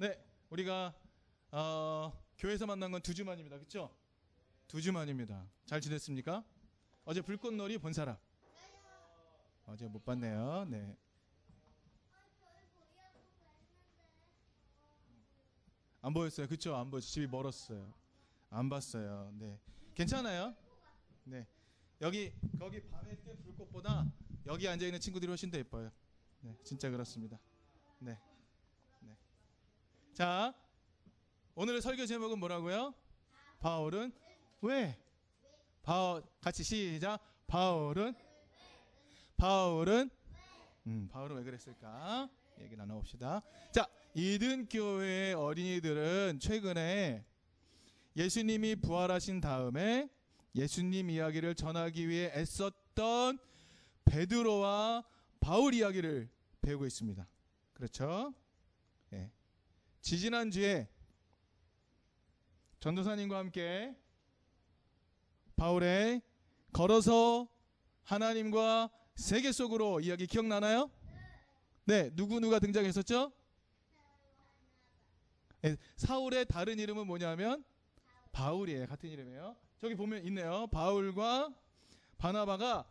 네, 우리가 어, 교회에서 만난 건 두 주 만입니다. 그렇죠? 두 주 만입니다. 잘 지냈습니까? 어제 불꽃놀이 본 사람? 어제 못 봤네요. 네. 안 보였어요. 그렇죠? 안 보였어요. 집이 멀었어요. 안 봤어요. 네. 괜찮아요? 네. 여기 거기 밤에 뜬 불꽃보다 여기 앉아 있는 친구들이 훨씬 더 예뻐요. 네, 진짜 그렇습니다. 네. 네. 자, 오늘의 설교 제목은 뭐라고요? 바울은 왜? 바울 같이 시작. 바울은 바울은 음, 바울은 왜 그랬을까? 얘기 나눠봅시다. 자, 이든 교회의 어린이들은 최근에 예수님이 부활하신 다음에 예수님 이야기를 전하기 위해 애썼던 베드로와 바울 이야기를 배우고 있습니다. 그렇죠? 예. 지지난주에 전도사님과 함께 바울의 걸어서 하나님과 세계 속으로 이야기 기억나나요? 네, 누구 누가 등장했었죠? 네, 사울의 다른 이름은 뭐냐면 바울이에요. 같은 이름이에요. 저기 보면 있네요. 바울과 바나바가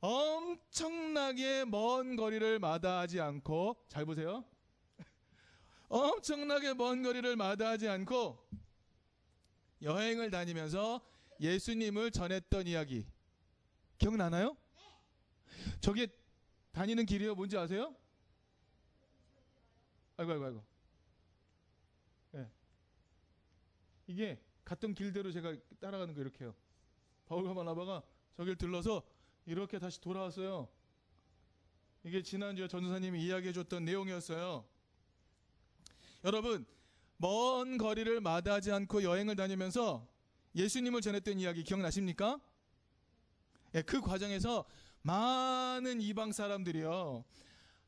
엄청나게 먼 거리를 마다하지 않고 잘 보세요. 엄청나게 먼 거리를 마다하지 않고 여행을 다니면서 예수님을 전했던 이야기 기억나나요? 저게 다니는 길이요 뭔지 아세요? 아이고 아이고 아이고. 예. 이게 갔던 길대로 제가 따라가는 거 이렇게 해요. 바울과 바나바가 저길 들러서 이렇게 다시 돌아왔어요. 이게 지난주에 전도사님이 이야기해 줬던 내용이었어요. 여러분, 먼 거리를 마다하지 않고 여행을 다니면서 예수님을 전했던 이야기 기억나십니까? 예, 그 과정에서 많은 이방 사람들이요.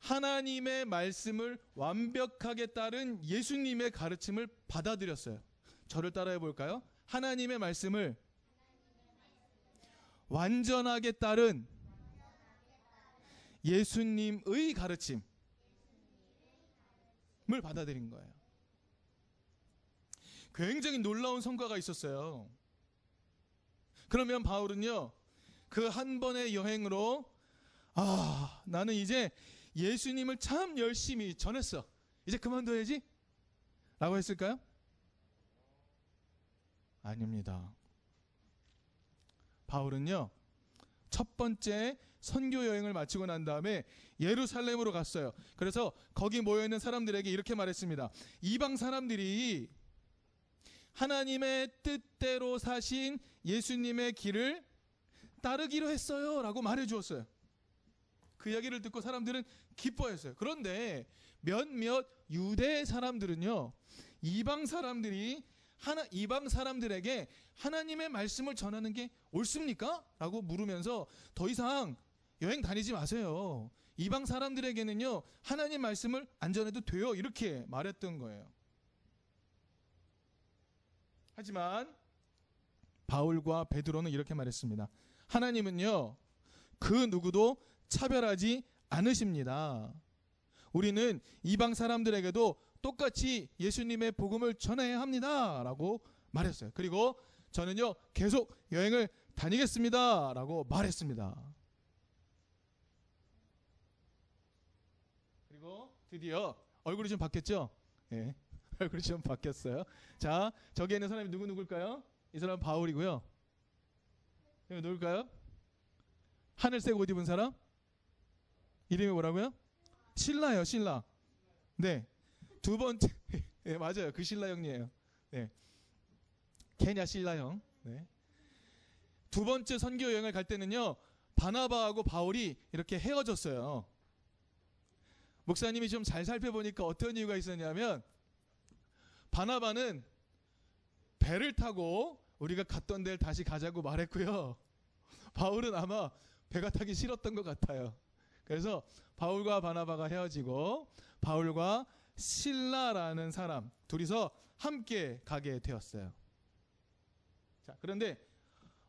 하나님의 말씀을 완벽하게 따른 예수님의 가르침을 받아들였어요. 저를 따라해 볼까요? 하나님의 말씀을 완전하게 따른 예수님의 가르침을 받아들인 거예요. 굉장히 놀라운 성과가 있었어요. 그러면 바울은요, 그 한 번의 여행으로, 아, 나는 이제 예수님을 참 열심히 전했어. 이제 그만둬야지? 라고 했을까요? 아닙니다. 바울은요, 첫 번째 선교 여행을 마치고 난 다음에 예루살렘으로 갔어요. 그래서 거기 모여 있는 사람들에게 이렇게 말했습니다. 이방 사람들이 하나님의 뜻대로 사신 예수님의 길을 따르기로 했어요. 라고 말해 주었어요. 그 이야기를 듣고 사람들은 기뻐했어요. 그런데 몇몇 유대 사람들은요, 이방 사람들이 하나 이방 사람들에게 하나님의 말씀을 전하는 게 옳습니까? 라고 물으면서 더 이상 여행 다니지 마세요. 이방 사람들에게는요, 하나님 말씀을 안 전해도 돼요. 이렇게 말했던 거예요. 하지만 바울과 베드로는 이렇게 말했습니다. 하나님은요, 그 누구도 차별하지 않으십니다. 우리는 이방 사람들에게도 똑같이 예수님의 복음을 전해야 합니다. 라고 말했어요. 그리고 저는요, 계속 여행을 다니겠습니다. 라고 말했습니다. 그리고 드디어 얼굴이 좀 바뀌었죠? 예. 얼굴이 좀 바뀌었어요. 자, 저기 있는 사람이 누구 누굴까요? 이 사람 바울이고요. 이거 누굴까요? 하늘색 옷 입은 사람? 이름이 뭐라고요? 신라요, 신라. 네. 두 번째, 네, 맞아요. 그 신라 형이에요. 네. 케냐 신라 형. 네. 두 번째 선교 여행을 갈 때는요, 바나바하고 바울이 이렇게 헤어졌어요. 목사님이 좀 잘 살펴보니까 어떤 이유가 있었냐면, 바나바는 배를 타고 우리가 갔던 데를 다시 가자고 말했고요. 바울은 아마 배가 타기 싫었던 것 같아요. 그래서 바울과 바나바가 헤어지고 바울과 신라라는 사람 둘이서 함께 가게 되었어요. 자, 그런데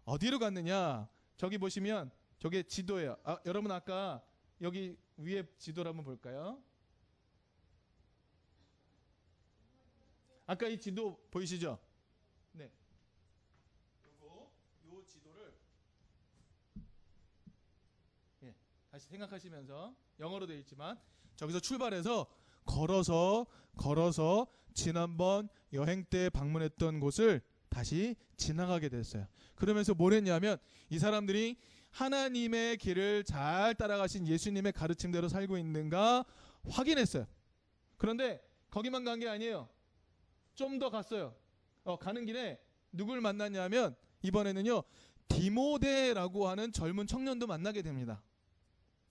어디로 갔느냐? 저기 보시면 저게 지도예요. 아, 여러분 아까 여기 위에 지도를 한번 볼까요? 아까 이 지도 보이시죠? 네. 요거 요 지도를 예, 다시 생각하시면서 영어로 되어 있지만 저기서 출발해서 걸어서 걸어서 지난번 여행 때 방문했던 곳을 다시 지나가게 됐어요. 그러면서 뭘 했냐면 이 사람들이 하나님의 길을 잘 따라가신 예수님의 가르침대로 살고 있는가 확인했어요. 그런데 거기만 간 게 아니에요. 좀 더 갔어요. 어, 가는 길에 누굴 만났냐면 이번에는요 디모데라고 하는 젊은 청년도 만나게 됩니다.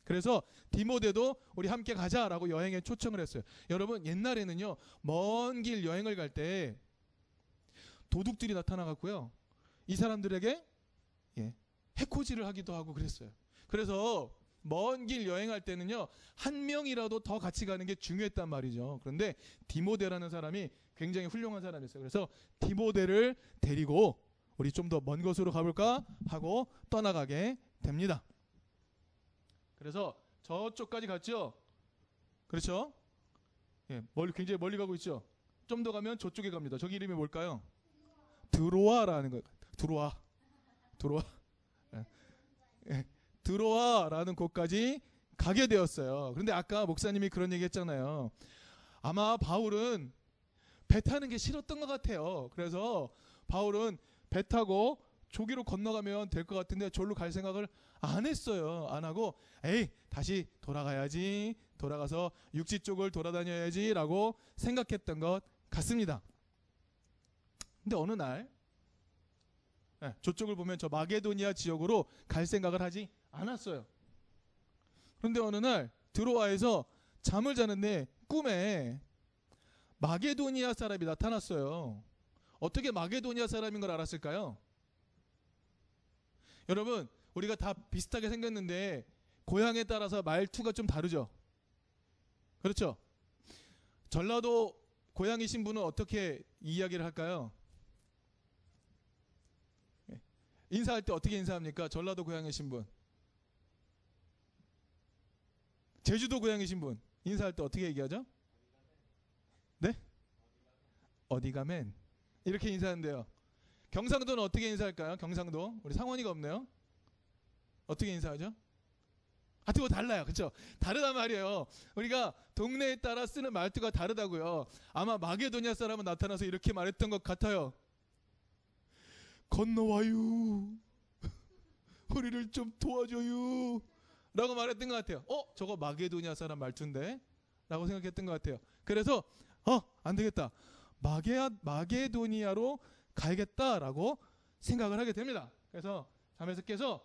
그래서 디모데도 우리 함께 가자라고 여행에 초청을 했어요. 여러분 옛날에는요 먼 길 여행을 갈 때 도둑들이 나타나 갖고요 이 사람들에게 예, 해코지를 하기도 하고 그랬어요. 그래서 먼 길 여행할 때는요 한 명이라도 더 같이 가는 게 중요했단 말이죠. 그런데 디모데라는 사람이 굉장히 훌륭한 사람이었어요. 그래서 디모데를 데리고 우리 좀 더 먼 곳으로 가볼까 하고 떠나가게 됩니다. 그래서 저쪽까지 갔죠. 그렇죠? 예, 멀리 굉장히 멀리 가고 있죠. 좀 더 가면 저쪽에 갑니다. 저기 이름이 뭘까요? 드로아라는 거예요. 드로아, 드로아, 예, 예, 드로아라는 곳까지 가게 되었어요. 그런데 아까 목사님이 그런 얘기 했잖아요. 아마 바울은 배 타는 게 싫었던 것 같아요. 그래서 바울은 배 타고 조기로 건너가면 될 것 같은데 절로 갈 생각을 안 했어요. 안 하고 에이 다시 돌아가야지 돌아가서 육지 쪽을 돌아다녀야지라고 생각했던 것 같습니다. 근데 어느 날 예, 저쪽을 보면 저 마게도니아 지역으로 갈 생각을 하지 않았어요. 그런데 어느 날 드로아에서 잠을 자는데 꿈에 마게도니아 사람이 나타났어요. 어떻게 마게도니아 사람인 걸 알았을까요? 여러분, 우리가 다 비슷하게 생겼는데 고향에 따라서 말투가 좀 다르죠. 그렇죠? 전라도 고향이신 분은 어떻게 이야기를 할까요? 예. 인사할 때 어떻게 인사합니까? 전라도 고향이신 분. 제주도 고향이신 분. 인사할 때 어떻게 얘기하죠? 네? 어디 가면 이렇게 인사하는데요. 경상도는 어떻게 인사할까요? 경상도 우리 상원이가 없네요. 어떻게 인사하죠? 하여튼 뭐 달라요. 그렇죠? 다르단 말이에요. 우리가 동네에 따라 쓰는 말투가 다르다고요. 아마 마게도니아 사람은 나타나서 이렇게 말했던 것 같아요. 건너와요. 우리를 좀 도와줘요. 라고 말했던 것 같아요. 어? 저거 마게도니아 사람 말투인데? 라고 생각했던 것 같아요. 그래서 어? 안 되겠다. 마게, 마게도니아로 가야겠다라고 생각을 하게 됩니다. 그래서 깨서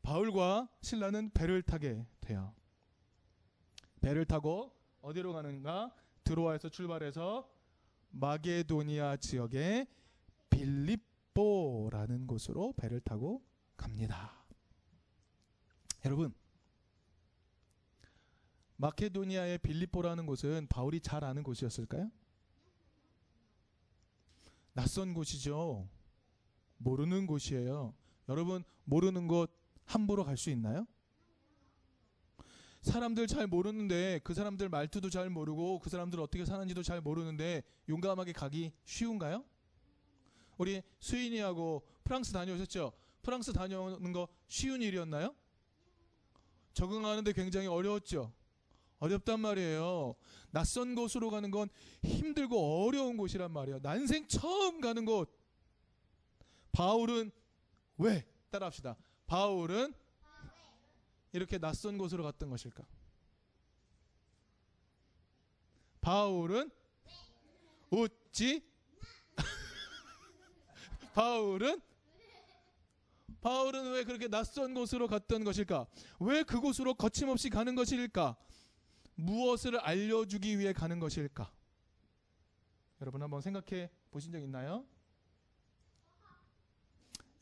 바울과 신라는 배를 타게 돼요. 배를 타고 어디로 가는가? 드로아에서 출발해서 마게도니아 지역의 빌립 보라는 곳으로 배를 타고 갑니다. 여러분, 마케도니아의 빌립보라는 곳은 바울이 잘 아는 곳이었을까요? 낯선 곳이죠. 모르는 곳이에요. 여러분, 모르는 곳 함부로 갈 수 있나요? 사람들 잘 모르는데 그 사람들 말투도 잘 모르고 그 사람들 어떻게 사는지도 잘 모르는데 용감하게 가기 쉬운가요? 우리 수인이하고 프랑스 다녀오셨죠? 프랑스 다녀오는 거 쉬운 일이었나요? 적응하는데 굉장히 어려웠죠. 어렵단 말이에요. 낯선 곳으로 가는 건 힘들고 어려운 곳이란 말이에요. 난생 처음 가는 곳. 바울은 왜? 따라합시다. 바울은 이렇게 낯선 곳으로 갔던 것일까? 바울은 웃지 바울은 바울은 왜 그렇게 낯선 곳으로 갔던 것일까? 왜 그곳으로 거침없이 가는 것일까? 무엇을 알려주기 위해 가는 것일까? 여러분 한번 생각해 보신 적 있나요?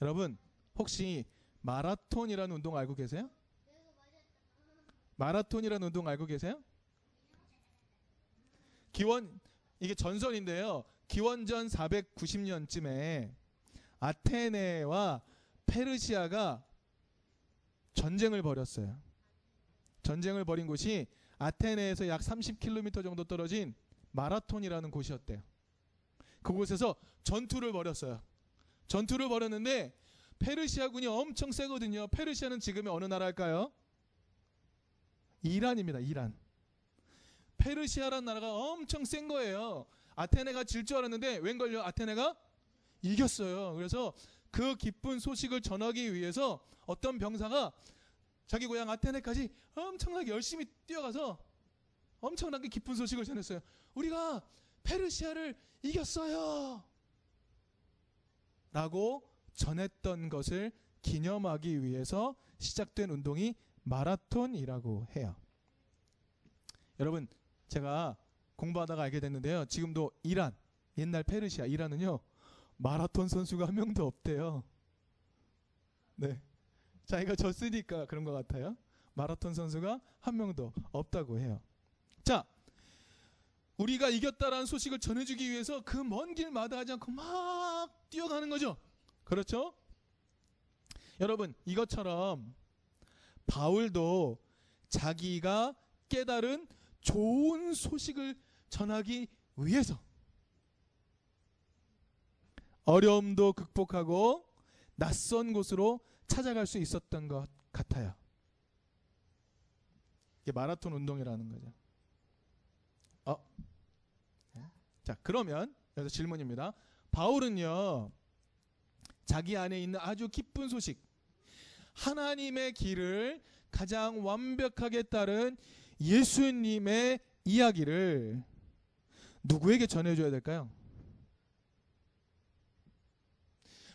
여러분 혹시 마라톤이라는 운동 알고 계세요? 마라톤이라는 운동 알고 계세요? 기원 이게 전설인데요. 기원전 490년쯤에 아테네와 페르시아가 전쟁을 벌였어요. 전쟁을 벌인 곳이 아테네에서 약 30km 정도 떨어진 마라톤이라는 곳이었대요. 그곳에서 전투를 벌였어요. 전투를 벌였는데 페르시아군이 엄청 세거든요. 페르시아는 지금의 어느 나라일까요? 이란입니다. 이란. 페르시아라는 나라가 엄청 센 거예요. 아테네가 질 줄 알았는데 웬걸요? 아테네가 이겼어요. 그래서 그 기쁜 소식을 전하기 위해서 어떤 병사가 자기 고향 아테네까지 엄청나게 열심히 뛰어가서 엄청나게 기쁜 소식을 전했어요. 우리가 페르시아를 이겼어요. 라고 전했던 것을 기념하기 위해서 시작된 운동이 마라톤이라고 해요. 여러분, 제가 공부하다가 알게 됐는데요. 지금도 이란, 옛날 페르시아, 이란은요, 마라톤 선수가 한 명도 없대요. 네. 자기가 졌으니까 그런 것 같아요. 마라톤 선수가 한 명도 없다고 해요. 자, 우리가 이겼다라는 소식을 전해주기 위해서 그 먼 길 마다 하지 않고 막 뛰어가는 거죠. 그렇죠? 여러분, 이것처럼 바울도 자기가 깨달은 좋은 소식을 전하기 위해서 어려움도 극복하고 낯선 곳으로 찾아갈 수 있었던 것 같아요. 이게 마라톤 운동이라는 거죠. 어? 자, 그러면 여기서 질문입니다. 바울은요, 자기 안에 있는 아주 기쁜 소식, 하나님의 길을 가장 완벽하게 따른 예수님의 이야기를 누구에게 전해줘야 될까요?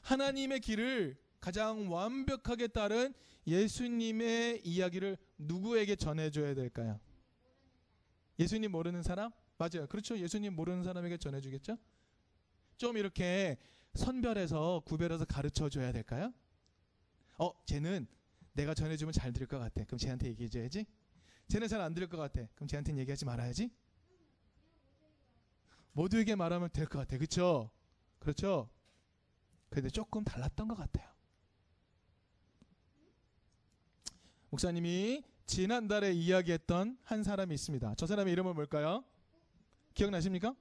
하나님의 길을 가장 완벽하게 따른 예수님의 이야기를 누구에게 전해줘야 될까요? 예수님 모르는 사람? 맞아요. 그렇죠. 예수님 모르는 사람에게 전해주겠죠? 좀 이렇게 선별해서 구별해서 가르쳐 줘야 될까요? 어, 쟤는 내가 전해주면 잘 들을 것 같아. 그럼 쟤한테 얘기해줘야지. 쟤는 잘 안 들을 것 같아. 그럼 쟤한테는 얘기하지 말아야지. 모두에게 말하면 될 것 같아. 그렇죠? 그렇죠? 근데 조금 달랐던 것 같아요. 목사님이 지난달에 이야기했던 한 사람이 있습니다. 저 사람의 이름은 뭘까요? 기억나십니까?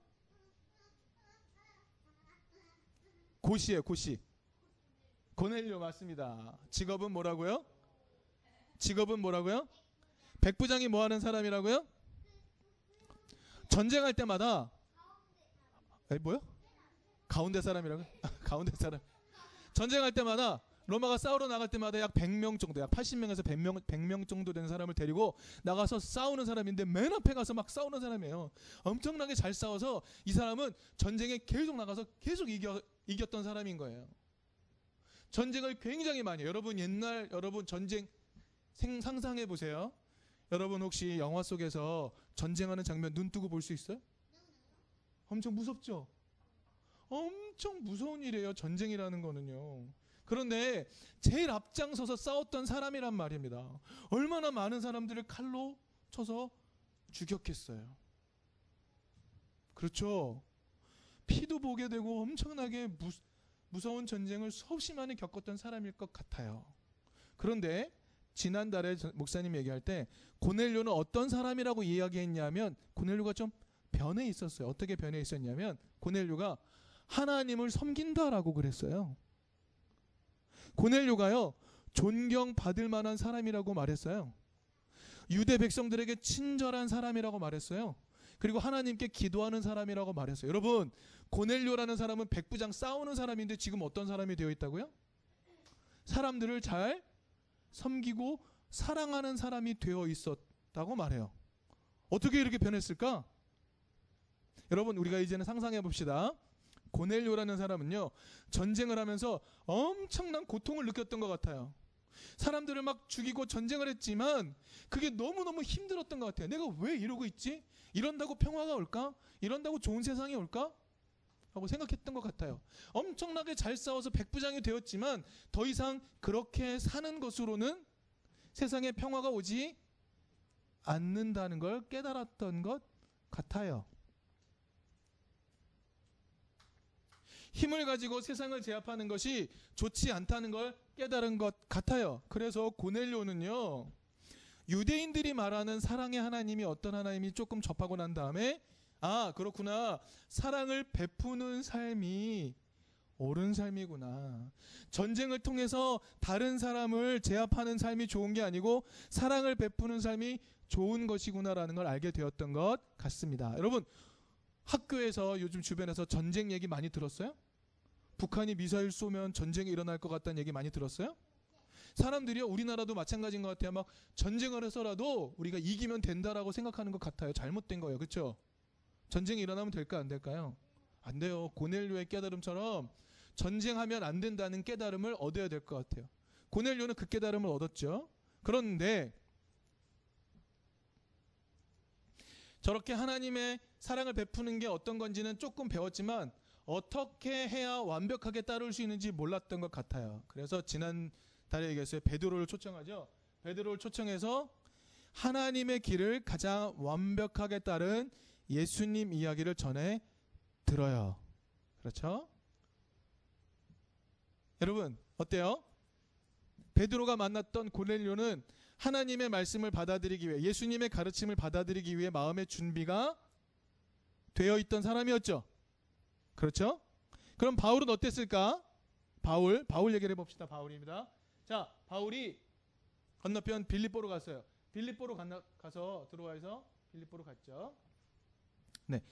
고시예요, 고시. 고넬료 맞습니다. 직업은 뭐라고요? 직업은 뭐라고요? 백부장이 뭐 하는 사람이라고요? 전쟁할 때마다 에, 뭐요? 가운데 사람이라고? 가운데 사람. 전쟁할 때마다 로마가 싸우러 나갈 때마다 약 100명 정도, 약 80명에서 100명, 100명 정도 되는 사람을 데리고 나가서 싸우는 사람인데 맨 앞에 가서 막 싸우는 사람이에요. 엄청나게 잘 싸워서 이 사람은 전쟁에 계속 나가서 계속 이겨, 이겼던 사람인 거예요. 전쟁을 굉장히 많이. 여러분 옛날 여러분 전쟁 생, 상상해 보세요. 여러분 혹시 영화 속에서 전쟁하는 장면 눈 뜨고 볼 수 있어요? 엄청 무섭죠? 엄청 무서운 일이에요. 전쟁이라는 거는요. 그런데 제일 앞장서서 싸웠던 사람이란 말입니다. 얼마나 많은 사람들을 칼로 쳐서 죽였겠어요. 그렇죠. 피도 보게 되고 엄청나게 무, 무서운 전쟁을 수없이 많이 겪었던 사람일 것 같아요. 그런데 지난달에 목사님 얘기할 때 고넬료는 어떤 사람이라고 이야기했냐면 고넬료가 좀 변해 있었어요. 어떻게 변해 있었냐면 고넬료가 하나님을 섬긴다라고 그랬어요. 고넬료가요 존경받을 만한 사람이라고 말했어요. 유대 백성들에게 친절한 사람이라고 말했어요. 그리고 하나님께 기도하는 사람이라고 말했어요. 여러분 고넬료라는 사람은 백부장 싸우는 사람인데 지금 어떤 사람이 되어 있다고요? 사람들을 잘 섬기고 사랑하는 사람이 되어 있었다고 말해요. 어떻게 이렇게 변했을까? 여러분 우리가 이제는 상상해 봅시다. 고넬료라는 사람은요 전쟁을 하면서 엄청난 고통을 느꼈던 것 같아요. 사람들을 막 죽이고 전쟁을 했지만 그게 너무너무 힘들었던 것 같아요. 내가 왜 이러고 있지? 이런다고 평화가 올까? 이런다고 좋은 세상이 올까? 하고 생각했던 것 같아요. 엄청나게 잘 싸워서 백부장이 되었지만 더 이상 그렇게 사는 것으로는 세상에 평화가 오지 않는다는 걸 깨달았던 것 같아요. 힘을 가지고 세상을 제압하는 것이 좋지 않다는 걸 깨달은 것 같아요. 그래서 고넬료는요. 유대인들이 말하는 사랑의 하나님이 어떤 하나님이 조금 접하고 난 다음에 아, 그렇구나. 사랑을 베푸는 삶이 옳은 삶이구나. 전쟁을 통해서 다른 사람을 제압하는 삶이 좋은 게 아니고 사랑을 베푸는 삶이 좋은 것이구나라는 걸 알게 되었던 것 같습니다. 여러분, 학교에서 요즘 주변에서 전쟁 얘기 많이 들었어요? 북한이 미사일 쏘면 전쟁이 일어날 것 같다는 얘기 많이 들었어요? 사람들이요, 우리나라도 마찬가지인 것 같아요. 막 전쟁을 해서라도 우리가 이기면 된다라고 생각하는 것 같아요. 잘못된 거예요. 그렇죠? 전쟁이 일어나면 될까 안 될까요? 안 돼요. 고넬료의 깨달음처럼 전쟁하면 안 된다는 깨달음을 얻어야 될 것 같아요. 고넬료는 그 깨달음을 얻었죠. 그런데 저렇게 하나님의 사랑을 베푸는 게 어떤 건지는 조금 배웠지만 어떻게 해야 완벽하게 따를 수 있는지 몰랐던 것 같아요. 그래서 지난 달에 얘기했어요. 베드로를 초청하죠. 베드로를 초청해서 하나님의 길을 가장 완벽하게 따른 예수님 이야기를 전해 들어요. 그렇죠? 여러분 어때요? 베드로가 만났던 고넬료는 하나님의 말씀을 받아들이기 위해 예수님의 가르침을 받아들이기 위해 마음의 준비가 되어 있던 사람이었죠. 그렇죠? 그럼 바울은 어땠을까? 바울, 바울 얘기를 해봅시다. 바울입니다. 자, 바울이 건너편 빌립보로 갔어요. 빌립보로 갔나, 가서 들어와서 빌립보로 갔죠. 네,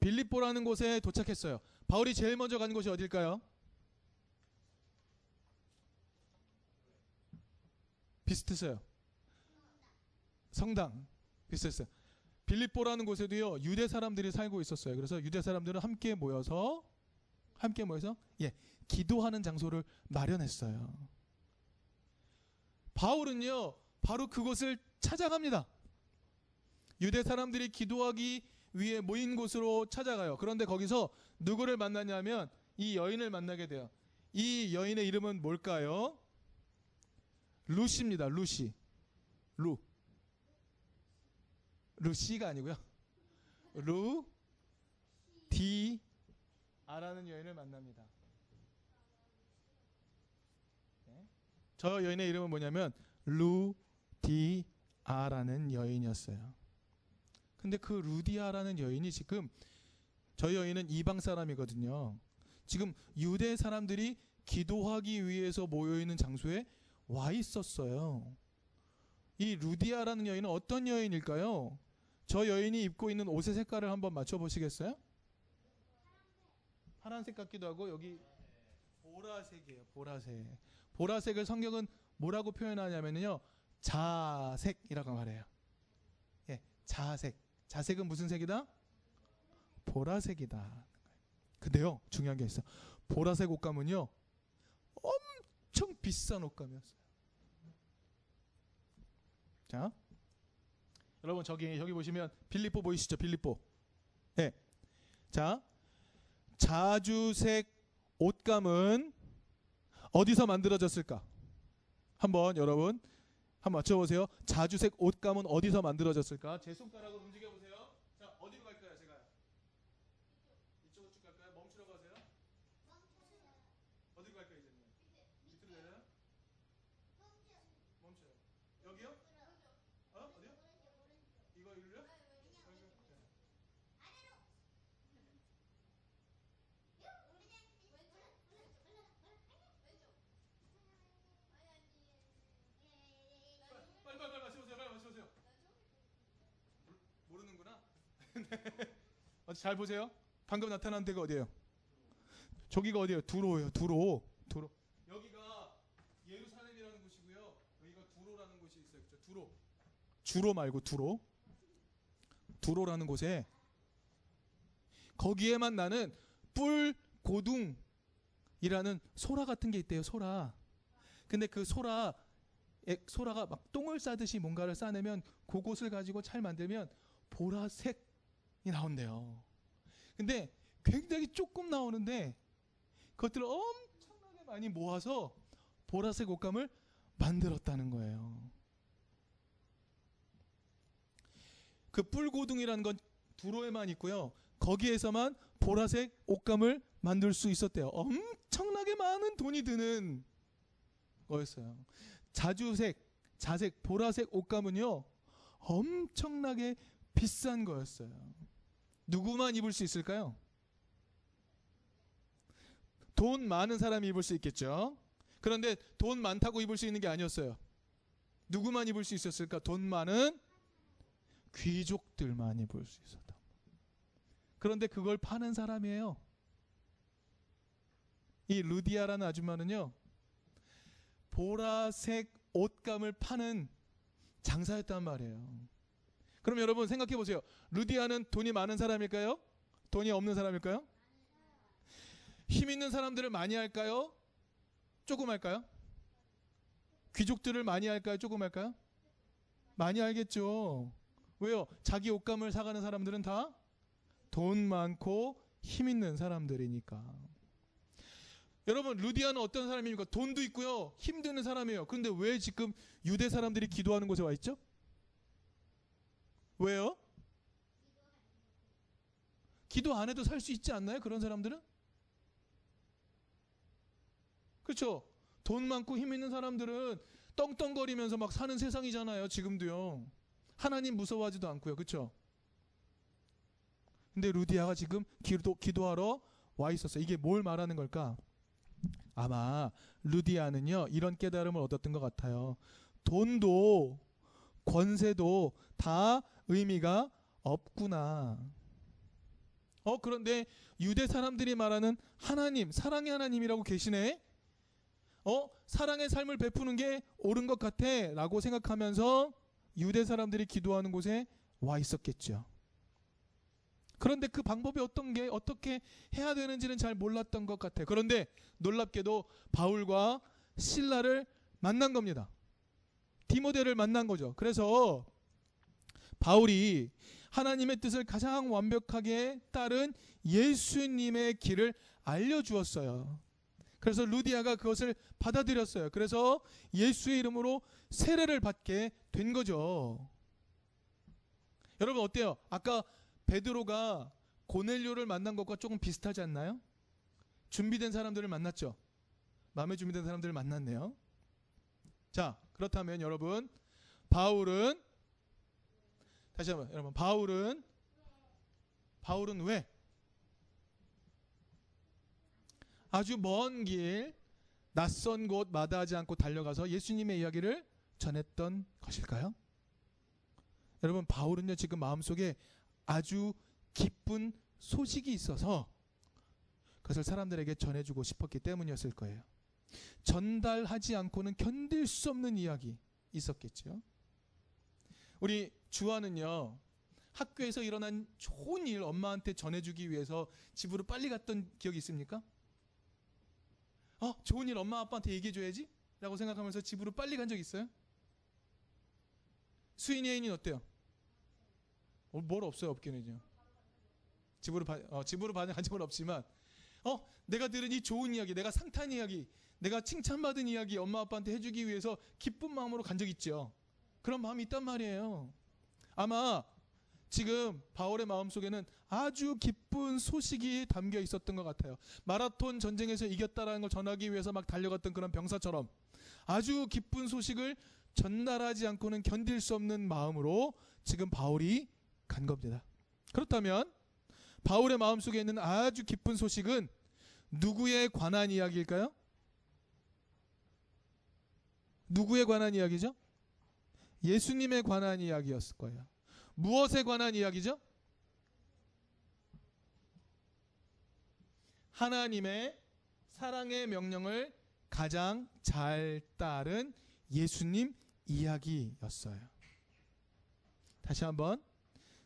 빌립보라는 곳에 도착했어요. 바울이 제일 먼저 간 곳이 어딜까요? 비슷했어요. 성당 비슷했어요. 빌립보라는 곳에도요 유대 사람들이 살고 있었어요. 그래서 유대 사람들은 함께 모여서 함께 모여서 예 기도하는 장소를 마련했어요. 바울은요 바로 그곳을 찾아갑니다. 유대 사람들이 기도하기 위해 모인 곳으로 찾아가요. 그런데 거기서 누구를 만나냐면 이 여인을 만나게 돼요. 이 여인의 이름은 뭘까요? 루시입니다. 루시. 루. 루시가 아니고요. 루, 디, 아라는 여인을 만납니다. 네. 저 여인의 이름은 뭐냐면 루, 디, 아라는 여인이었어요. 근데 그 루디아라는 여인이 지금 저 여인은 이방 사람이거든요. 지금 유대 사람들이 기도하기 위해서 모여 있는 장소에 와 있었어요. 이 루디아라는 여인은 어떤 여인일까요? 저 여인이 입고 있는 옷의 색깔을 한번 맞춰 보시겠어요? 파란색 같기도 하고 여기 보라색이에요. 보라색. 보라색을 성경은 뭐라고 표현하냐면요. 자색이라고 말해요. 예, 자색. 자색은 무슨 색이다? 보라색이다. 근데요, 중요한 게 있어. 보라색 옷감은요, 엄청 비싼 옷감이었어요. 자, 여러분 저기 여기 보시면 빌립보 보이시죠? 빌립보. 네. 자, 자주색 옷감은 어디서 만들어졌을까? 한번 여러분 한번 맞춰보세요. 자주색 옷감은 어디서 만들어졌을까? 제 손가락을 움직여 보세요. 자, 어디로 갈까요, 제가? 이쪽으로 쭉 갈까요? 멈추라고 하세요. 어디로 갈까요, 이제는? 밑으로 내려요? 멈춰요. 여기요? 어? 어디요? 이거 이리요? 여기요? 네. 빨리 빨리 빨리 마셔보세요. 빨리 마셔보세요. 모르- 모르는구나. 어디 잘 보세요. 방금 나타난 데가 어디예요? 저기가 어디예요? 두로예요. 두로. 두로. 여기가 예루살렘이라는 곳이고요. 여기가 두로라는 곳이 있어요. 그죠? 두로. 주로 말고 두로. 두로라는 곳에 거기에만 나는 뿔 고둥이라는 소라 같은 게 있대요. 소라. 근데 그 소라 에, 소라가 막 똥을 싸듯이 뭔가를 싸내면 그곳을 가지고 잘 만들면 보라색이 나온대요. 근데 굉장히 조금 나오는데 그것들을 엄청나게 많이 모아서 보라색 옷감을 만들었다는 거예요. 그 뿔고둥이라는 건 두로에만 있고요. 거기에서만 보라색 옷감을 만들 수 있었대요. 엄청나게 많은 돈이 드는 거였어요. 자주색, 자색, 보라색 옷감은요. 엄청나게 비싼 거였어요. 누구만 입을 수 있을까요? 돈 많은 사람이 입을 수 있겠죠. 그런데 돈 많다고 입을 수 있는 게 아니었어요. 누구만 입을 수 있었을까? 돈 많은 귀족들만 입을 수 있었다. 그런데 그걸 파는 사람이에요. 이 루디아라는 아줌마는요. 보라색 옷감을 파는 장사였단 말이에요. 그럼 여러분 생각해 보세요. 루디아는 돈이 많은 사람일까요? 돈이 없는 사람일까요? 힘 있는 사람들을 많이 할까요? 조금 할까요? 귀족들을 많이 할까요? 조금 할까요? 많이 알겠죠. 왜요? 자기 옷감을 사가는 사람들은 다 돈 많고 힘 있는 사람들이니까. 여러분, 루디아는 어떤 사람입니까? 돈도 있고요. 힘드는 사람이에요. 근데 왜 지금 유대 사람들이 기도하는 곳에 와 있죠? 왜요? 기도 안 해도 살 수 있지 않나요? 그런 사람들은? 그렇죠? 돈 많고 힘 있는 사람들은 떵떵거리면서 막 사는 세상이잖아요. 지금도요. 하나님 무서워하지도 않고요. 그렇죠? 근데 루디아가 지금 기도 기도하러 와 있었어요. 이게 뭘 말하는 걸까? 아마 루디아는요. 이런 깨달음을 얻었던 것 같아요. 돈도 권세도 다 의미가 없구나. 어 그런데 유대 사람들이 말하는 하나님, 사랑의 하나님이라고 계시네. 어 사랑의 삶을 베푸는 게 옳은 것 같아 라고 생각하면서 유대 사람들이 기도하는 곳에 와 있었겠죠. 그런데 그 방법이 어떤 게 어떻게 해야 되는지는 잘 몰랐던 것 같아요. 그런데 놀랍게도 바울과 신라를 만난 겁니다. 디모데를 만난 거죠. 그래서 바울이 하나님의 뜻을 가장 완벽하게 따른 예수님의 길을 알려주었어요. 그래서 루디아가 그것을 받아들였어요. 그래서 예수의 이름으로 세례를 받게 된 거죠. 여러분 어때요? 아까 베드로가 고넬료를 만난 것과 조금 비슷하지 않나요? 준비된 사람들을 만났죠. 마음에 준비된 사람들을 만났네요. 자, 그렇다면 여러분 바울은 다시 한번 여러분 바울은 바울은 왜 아주 먼 길 낯선 곳 마다하지 않고 달려가서 예수님의 이야기를 전했던 것일까요? 여러분 바울은요 지금 마음속에 아주 기쁜 소식이 있어서 그것을 사람들에게 전해주고 싶었기 때문이었을 거예요. 전달하지 않고는 견딜 수 없는 이야기 있었겠죠. 우리 주아는요 학교에서 일어난 좋은 일 엄마한테 전해주기 위해서 집으로 빨리 갔던 기억이 있습니까? 어 좋은 일 엄마 아빠한테 얘기해줘야지 라고 생각하면서 집으로 빨리 간 적 있어요? 수인이 애인이 어때요? 어, 뭘 없어요 없기는요. 집으로 바, 어, 집으로 간 적은 없지만 어 내가 들은 이 좋은 이야기, 내가 상탄 이야기, 내가 칭찬받은 이야기 엄마 아빠한테 해주기 위해서 기쁜 마음으로 간 적 있죠. 그런 마음이 있단 말이에요. 아마 지금 바울의 마음 속에는 아주 기쁜 소식이 담겨 있었던 것 같아요. 마라톤 전쟁에서 이겼다라는 걸 전하기 위해서 막 달려갔던 그런 병사처럼 아주 기쁜 소식을 전달하지 않고는 견딜 수 없는 마음으로 지금 바울이 간 겁니다. 그렇다면 바울의 마음 속에 있는 아주 기쁜 소식은 누구에 관한 이야기일까요? 누구에 관한 이야기죠? 예수님에 관한 이야기였을 거예요. 무엇에 관한 이야기죠? 하나님의 사랑의 명령을 가장 잘 따른 예수님 이야기였어요. 다시 한번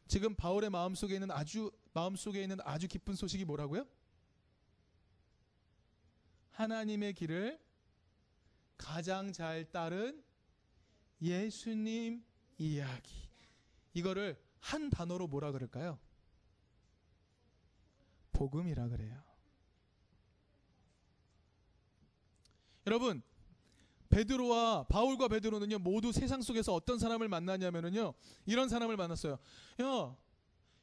지금 바울의 마음속에 있는 아주 마음속에 있는 아주 기쁜 소식이 뭐라고요? 하나님의 길을 가장 잘 따른 예수님 이야기. 이거를 한 단어로 뭐라 그럴까요? 복음이라 그래요. 여러분, 베드로와 바울과 베드로는요 모두 세상 속에서 어떤 사람을 만나냐면은요 이런 사람을 만났어요. 야,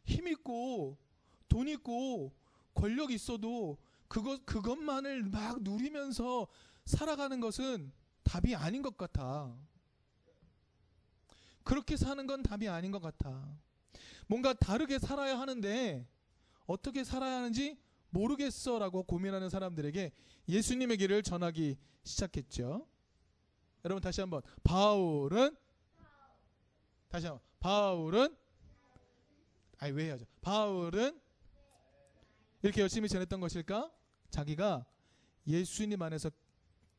힘 있고 돈 있고 권력 있어도 그것 그것만을 막 누리면서 살아가는 것은 답이 아닌 것 같아. 그렇게 사는 건 답이 아닌 것 같아. 뭔가 다르게 살아야 하는데 어떻게 살아야 하는지 모르겠어라고 고민하는 사람들에게 예수님의 길을 전하기 시작했죠. 여러분 다시 한번 바울은 다시 한번 바울은 아니 왜 해야죠? 바울은 이렇게 열심히 전했던 것일까? 자기가 예수님 안에서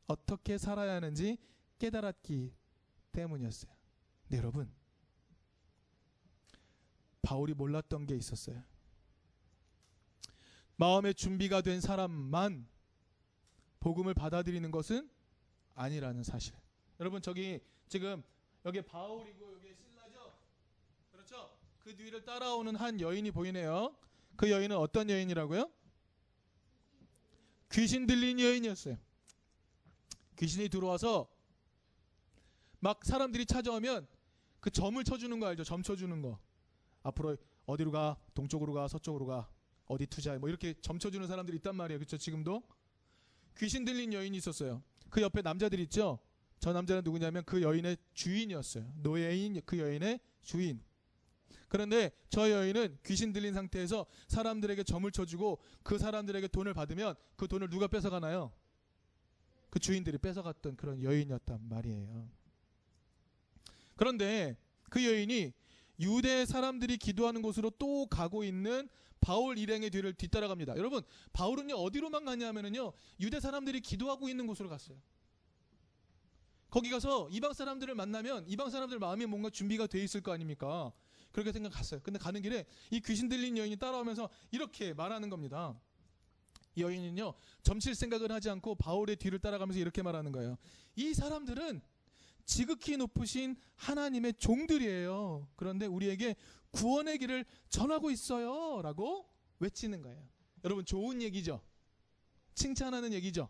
어떻게 살아야 하는지 깨달았기 때문이었어요. 네, 여러분. 바울이 몰랐던 게 있었어요. 마음의 준비가 된 사람만 복음을 받아들이는 것은 아니라는 사실. 여러분 저기 지금 여기 바울이고 여기 신라죠? 그렇죠? 그 뒤를 따라오는 한 여인이 보이네요. 그 여인은 어떤 여인이라고요? 귀신 들린 여인이었어요. 귀신이 들어와서 막 사람들이 찾아오면 그 점을 쳐주는 거 알죠? 점 쳐주는 거. 앞으로 어디로 가? 동쪽으로 가? 서쪽으로 가? 어디 투자해? 뭐 이렇게 점 쳐주는 사람들이 있단 말이에요. 그렇죠? 지금도 귀신 들린 여인이 있었어요. 그 옆에 남자들 있죠? 저 남자는 누구냐면 그 여인의 주인이었어요. 노예인 그 여인의 주인. 그런데 저 여인은 귀신 들린 상태에서 사람들에게 점을 쳐주고 그 사람들에게 돈을 받으면 그 돈을 누가 뺏어가나요? 그 주인들이 뺏어갔던 그런 여인이었단 말이에요. 그런데 그 여인이 유대 사람들이 기도하는 곳으로 또 가고 있는 바울 일행의 뒤를 뒤따라갑니다. 여러분, 바울은요 어디로만 가냐면은요 유대 사람들이 기도하고 있는 곳으로 갔어요. 거기 가서 이방 사람들을 만나면 이방 사람들 마음이 뭔가 준비가 돼 있을 거 아닙니까? 그렇게 생각했어요. 근데 가는 길에 이 귀신 들린 여인이 따라오면서 이렇게 말하는 겁니다. 이 여인은요 점칠 생각을 하지 않고 바울의 뒤를 따라가면서 이렇게 말하는 거예요. 이 사람들은 지극히 높으신 하나님의 종들이에요. 그런데 우리에게 구원의 길을 전하고 있어요. 라고 외치는 거예요. 여러분, 좋은 얘기죠? 칭찬하는 얘기죠?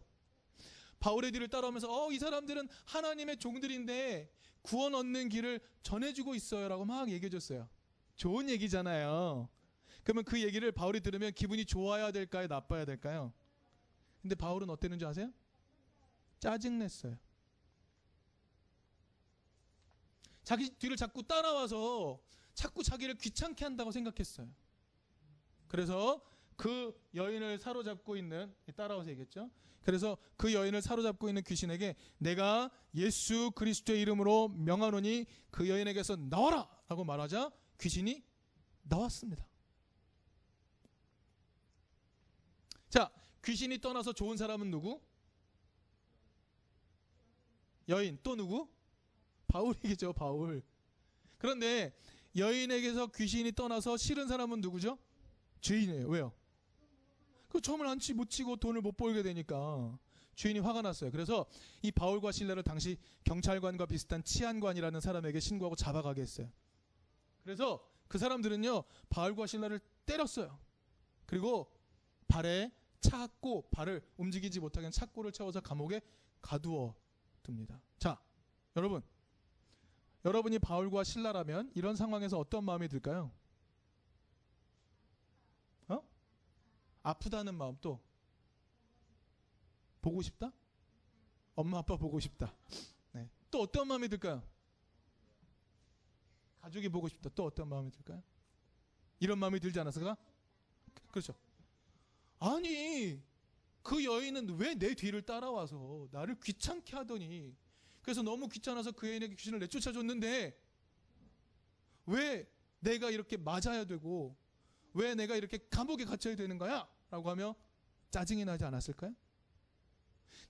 바울의 뒤를 따라오면서, 어, 이 사람들은 하나님의 종들인데 구원 얻는 길을 전해주고 있어요. 라고 막 얘기해줬어요. 좋은 얘기잖아요. 그러면 그 얘기를 바울이 들으면 기분이 좋아야 될까요? 나빠야 될까요? 근데 바울은 어땠는지 아세요? 짜증냈어요. 자기 뒤를 자꾸 따라와서 자꾸 자기를 귀찮게 한다고 생각했어요. 그래서 그 여인을 사로잡고 있는 따라와서 얘기했죠. 그래서 그 여인을 사로잡고 있는 귀신에게 내가 예수 그리스도의 이름으로 명하노니 그 여인에게서 나와라라고 말하자 귀신이 나왔습니다. 자, 귀신이 떠나서 좋은 사람은 누구? 여인 또 누구? 바울이겠죠, 바울. 그런데 여인에게서 귀신이 떠나서 싫은 사람은 누구죠? 주인이에요. 왜요? 그 점을 안 치, 못 치고 돈을 못 벌게 되니까 주인이 화가 났어요. 그래서 이 바울과 신라를 당시 경찰관과 비슷한 치안관이라는 사람에게 신고하고 잡아가게 했어요. 그래서 그 사람들은요, 바울과 신라를 때렸어요. 그리고 발에 차고 발을 움직이지 못하게 한 착고를 채워서 감옥에 가두어 둡니다. 자, 여러분. 여러분이 바울과 신라라면 이런 상황에서 어떤 마음이 들까요? 어? 아프다는 마음 또 보고 싶다? 엄마 아빠 보고 싶다. 네. 또 어떤 마음이 들까요? 가족이 보고 싶다. 또 어떤 마음이 들까요? 이런 마음이 들지 않았을까? 그렇죠. 아니 그 여인은 왜 내 뒤를 따라와서 나를 귀찮게 하더니 그래서 너무 귀찮아서 그 여인에게 귀신을 내쫓아줬는데 왜 내가 이렇게 맞아야 되고 왜 내가 이렇게 감옥에 갇혀야 되는 거야? 라고 하며 짜증이 나지 않았을까요?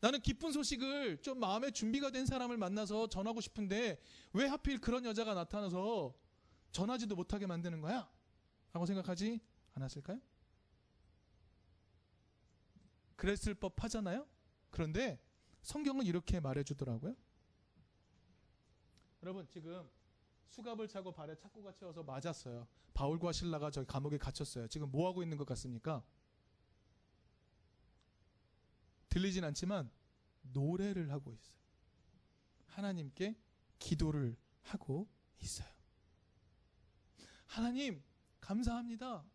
나는 기쁜 소식을 좀 마음의 준비가 된 사람을 만나서 전하고 싶은데 왜 하필 그런 여자가 나타나서 전하지도 못하게 만드는 거야? 라고 생각하지 않았을까요? 그랬을 법 하잖아요? 그런데 성경은 이렇게 말해주더라고요. 여러분, 지금 수갑을 차고 발에 착고가 채워서 맞았어요. 바울과 신라가 저기 감옥에 갇혔어요. 지금 뭐 하고 있는 것 같습니까? 들리진 않지만 노래를 하고 있어요. 하나님께 기도를 하고 있어요. 하나님, 감사합니다.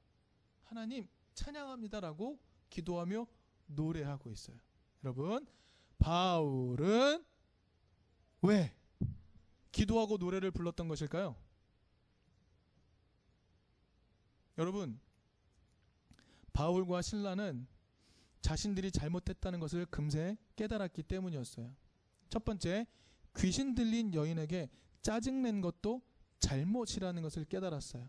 하나님, 찬양합니다라고 기도하며 노래하고 있어요. 여러분, 바울은 왜 기도하고 노래를 불렀던 것일까요? 여러분 바울과 신라는 자신들이 잘못했다는 것을 금세 깨달았기 때문이었어요. 첫 번째, 귀신 들린 여인에게 짜증낸 것도 잘못이라는 것을 깨달았어요.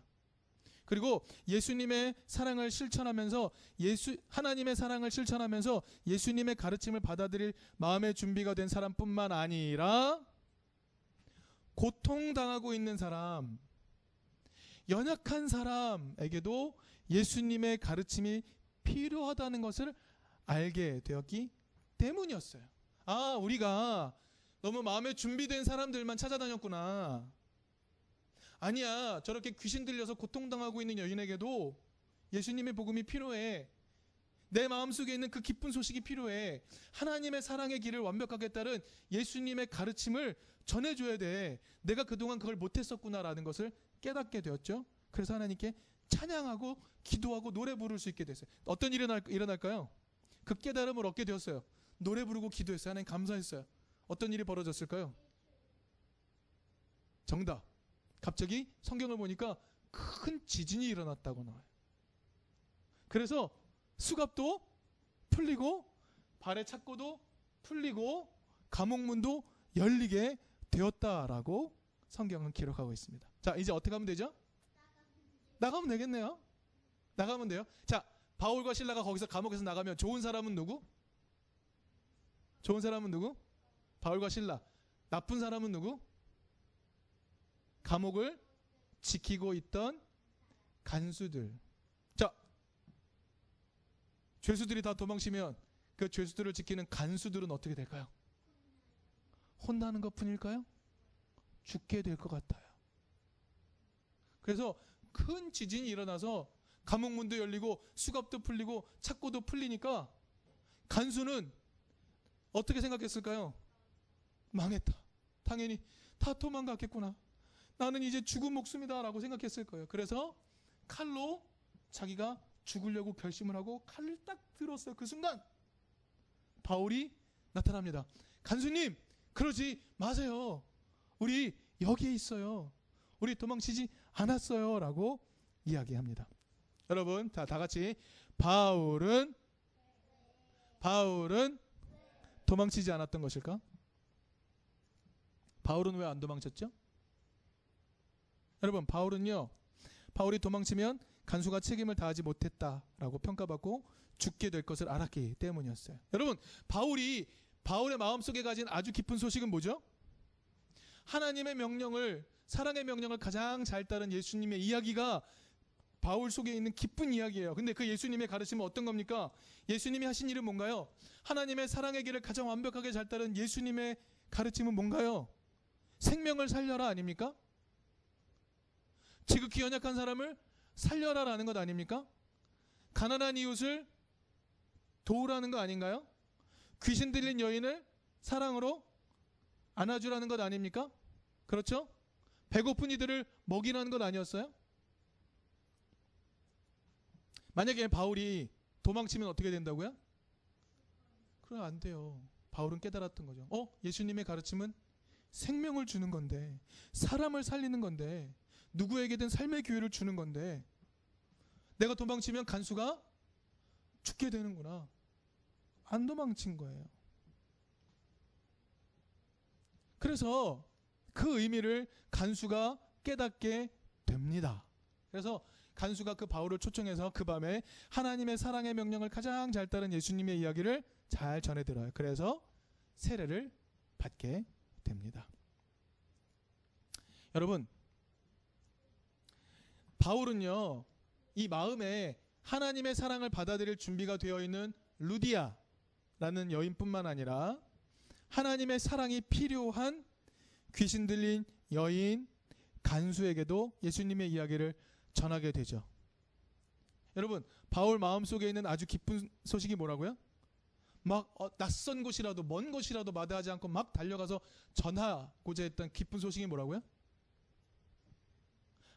그리고 예수님의 사랑을 실천하면서 예수 하나님의 사랑을 실천하면서 예수님의 가르침을 받아들일 마음의 준비가 된 사람뿐만 아니라 고통당하고 있는 사람, 연약한 사람에게도 예수님의 가르침이 필요하다는 것을 알게 되었기 때문이었어요. 아, 우리가 너무 마음에 준비된 사람들만 찾아다녔구나. 아니야. 저렇게 귀신 들려서 고통당하고 있는 여인에게도 예수님의 복음이 필요해. 내 마음속에 있는 그 기쁜 소식이 필요해. 하나님의 사랑의 길을 완벽하게 따른 예수님의 가르침을 전해줘야 돼. 내가 그동안 그걸 못했었구나라는 것을 깨닫게 되었죠. 그래서 하나님께 찬양하고 기도하고 노래 부를 수 있게 됐어요. 어떤 일이 일어날까요? 그 깨달음을 얻게 되었어요. 노래 부르고 기도했어요. 하나님 감사했어요. 어떤 일이 벌어졌을까요? 정답. 갑자기 성경을 보니까 큰 지진이 일어났다고 나와요. 그래서 수갑도 풀리고 발의 착고도 풀리고 감옥문도 열리게 되었다라고 성경은 기록하고 있습니다. 자, 이제 어떻게 하면 되죠? 나가면 되겠네요. 나가면 돼요. 자, 바울과 신라가 거기서 감옥에서 나가면 좋은 사람은 누구? 좋은 사람은 누구? 바울과 신라. 나쁜 사람은 누구? 감옥을 지키고 있던 간수들. 자, 죄수들이 다 도망치면 그 죄수들을 지키는 간수들은 어떻게 될까요? 혼나는 것 뿐일까요? 죽게 될 것 같아요. 그래서 큰 지진이 일어나서 감옥문도 열리고 수갑도 풀리고 착고도 풀리니까 간수는 어떻게 생각했을까요? 망했다. 당연히 다 도망갔겠구나. 나는 이제 죽은 목숨이다라고 생각했을 거예요. 그래서 칼로 자기가 죽으려고 결심을 하고 칼을 딱 들었어요. 그 순간 바울이 나타납니다. 간수님, 그러지 마세요. 우리 여기에 있어요. 우리 도망치지 않았어요. 라고 이야기합니다. 여러분, 다, 다 같이 바울은 바울은 도망치지 않았던 것일까? 바울은 왜 안 도망쳤죠? 여러분, 바울은요. 바울이 도망치면 간수가 책임을 다하지 못했다라고 평가받고 죽게 될 것을 알았기 때문이었어요. 여러분, 바울이 바울의 마음속에 가진 아주 깊은 소식은 뭐죠? 하나님의 명령을 사랑의 명령을 가장 잘 따른 예수님의 이야기가 바울 속에 있는 기쁜 이야기예요. 근데 그 예수님의 가르침은 어떤 겁니까? 예수님이 하신 일은 뭔가요? 하나님의 사랑의 길을 가장 완벽하게 잘 따른 예수님의 가르침은 뭔가요? 생명을 살려라 아닙니까? 지극히 연약한 사람을 살려라라는 것 아닙니까? 가난한 이웃을 도우라는 거 아닌가요? 귀신 들린 여인을 사랑으로 안아주라는 것 아닙니까? 그렇죠? 배고픈 이들을 먹이라는 것 아니었어요? 만약에 바울이 도망치면 어떻게 된다고요? 그럼 안 돼요. 바울은 깨달았던 거죠. 어? 예수님의 가르침은 생명을 주는 건데, 사람을 살리는 건데, 누구에게든 삶의 기회를 주는 건데, 내가 도망치면 간수가 죽게 되는구나. 안 도망친 거예요. 그래서 그 의미를 간수가 깨닫게 됩니다. 그래서 간수가 그 바울을 초청해서 그 밤에 하나님의 사랑의 명령을 가장 잘 따른 예수님의 이야기를 잘 전해 들어요. 그래서 세례를 받게 됩니다. 여러분, 바울은요, 이 마음에 하나님의 사랑을 받아들일 준비가 되어 있는 루디아라는 여인뿐만 아니라 하나님의 사랑이 필요한 귀신 들린 여인 간수에게도 예수님의 이야기를 전하게 되죠. 여러분, 바울 마음속에 있는 아주 기쁜 소식이 뭐라고요? 막 어, 낯선 곳이라도 먼 곳이라도 마다하지 않고 막 달려가서 전하고자 했던 기쁜 소식이 뭐라고요?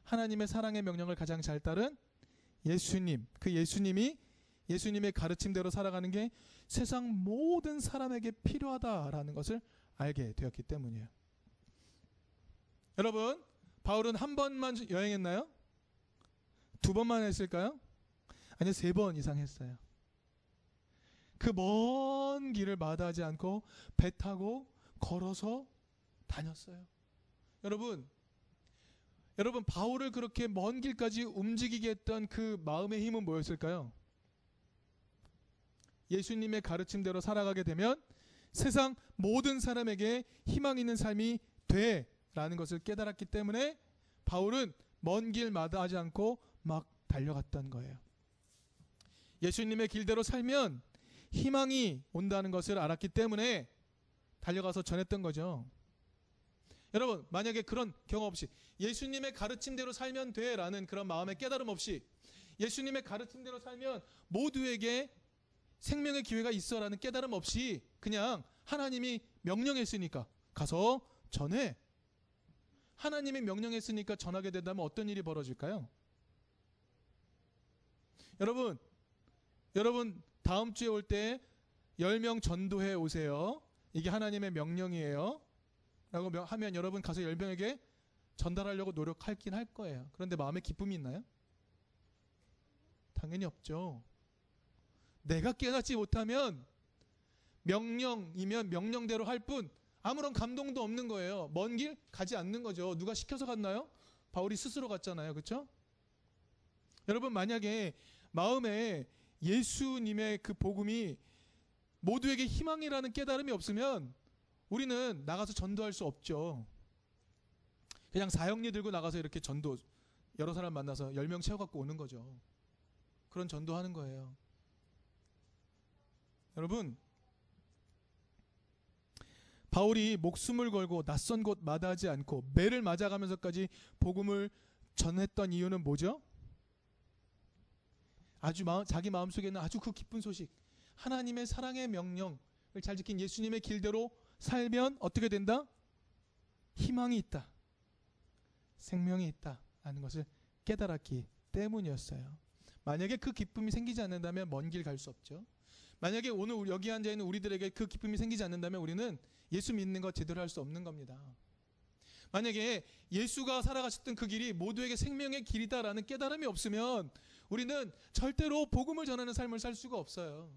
하나님의 사랑의 명령을 가장 잘 따른 예수님. 그 예수님이 예수님의 가르침대로 살아가는 게 세상 모든 사람에게 필요하다라는 것을 알게 되었기 때문이에요. 여러분, 바울은 한 번만 여행했나요? 두 번만 했을까요? 아니요, 세 번 이상 했어요. 그 먼 길을 마다하지 않고 배 타고 걸어서 다녔어요. 여러분, 여러분 바울을 그렇게 먼 길까지 움직이게 했던 그 마음의 힘은 뭐였을까요? 예수님의 가르침대로 살아가게 되면 세상 모든 사람에게 희망 있는 삶이 돼 라는 것을 깨달았기 때문에 바울은 먼 길 마다하지 않고 막 달려갔던 거예요. 예수님의 길대로 살면 희망이 온다는 것을 알았기 때문에 달려가서 전했던 거죠. 여러분, 만약에 그런 경험 없이 예수님의 가르침대로 살면 돼라는 그런 마음의 깨달음 없이 예수님의 가르침대로 살면 모두에게 생명의 기회가 있어라는 깨달음 없이 그냥 하나님이 명령했으니까 가서 전해. 하나님이 명령했으니까 전하게 된다면 어떤 일이 벌어질까요? 여러분, 여러분 다음 주에 올 때 10명 전도해 오세요. 이게 하나님의 명령이에요. 라고 하면 여러분 가서 10명에게 전달하려고 노력할긴 할 거예요. 그런데 마음에 기쁨이 있나요? 당연히 없죠. 내가 깨닫지 못하면 명령이면 명령대로 할 뿐 아무런 감동도 없는 거예요. 먼 길 가지 않는 거죠. 누가 시켜서 갔나요? 바울이 스스로 갔잖아요. 그렇죠? 여러분 만약에 마음에 예수님의 그 복음이 모두에게 희망이라는 깨달음이 없으면 우리는 나가서 전도할 수 없죠. 그냥 사형리 들고 나가서 이렇게 전도 여러 사람 만나서 10명 채워 갖고 오는 거죠. 그런 전도하는 거예요. 여러분, 바울이 목숨을 걸고 낯선 곳 마다하지 않고 매를 맞아가면서까지 복음을 전했던 이유는 뭐죠? 아주 마음, 자기 마음속에는 아주 그 기쁜 소식, 하나님의 사랑의 명령을 잘 지킨 예수님의 길대로 살면 어떻게 된다? 희망이 있다. 생명이 있다. 라는 것을 깨달았기 때문이었어요. 만약에 그 기쁨이 생기지 않는다면 먼 길 갈 수 없죠. 만약에 오늘 여기 앉아 있는 우리들에게 그 기쁨이 생기지 않는다면 우리는 예수 믿는 것 제대로 할 수 없는 겁니다. 만약에 예수가 살아가셨던 그 길이 모두에게 생명의 길이다라는 깨달음이 없으면 우리는 절대로 복음을 전하는 삶을 살 수가 없어요.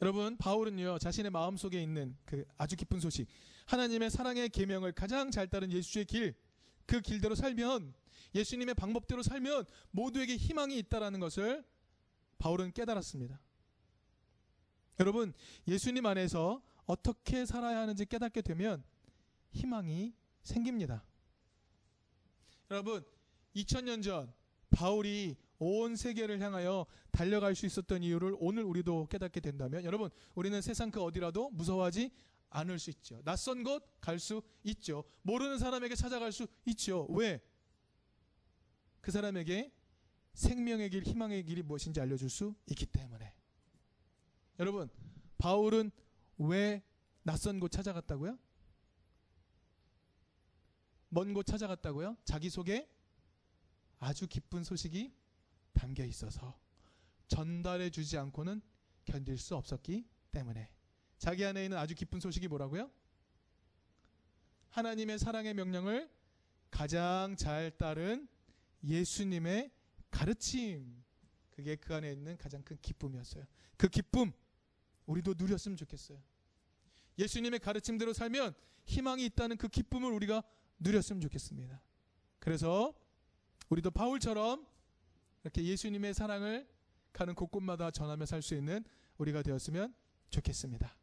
여러분 바울은요 자신의 마음 속에 있는 그 아주 깊은 소식 하나님의 사랑의 계명을 가장 잘 따른 예수의 길 그 길대로 살면 예수님의 방법대로 살면 모두에게 희망이 있다라는 것을 바울은 깨달았습니다. 여러분 예수님 안에서 어떻게 살아야 하는지 깨닫게 되면 희망이 생깁니다. 여러분 2000년 전 바울이 온 세계를 향하여 달려갈 수 있었던 이유를 오늘 우리도 깨닫게 된다면 여러분 우리는 세상 그 어디라도 무서워하지 않을 수 있죠. 낯선 곳 갈 수 있죠. 모르는 사람에게 찾아갈 수 있죠. 왜? 그 사람에게 생명의 길, 희망의 길이 무엇인지 알려줄 수 있기 때문에. 여러분, 바울은 왜 낯선 곳 찾아갔다고요? 먼 곳 찾아갔다고요? 자기 속에 아주 기쁜 소식이 담겨 있어서 전달해 주지 않고는 견딜 수 없었기 때문에 자기 안에 있는 아주 기쁜 소식이 뭐라고요? 하나님의 사랑의 명령을 가장 잘 따른 예수님의 가르침 그게 그 안에 있는 가장 큰 기쁨이었어요. 그 기쁨 우리도 누렸으면 좋겠어요. 예수님의 가르침대로 살면 희망이 있다는 그 기쁨을 우리가 누렸으면 좋겠습니다. 그래서 우리도 바울처럼 이렇게 예수님의 사랑을 가는 곳곳마다 전하며 살 수 있는 우리가 되었으면 좋겠습니다.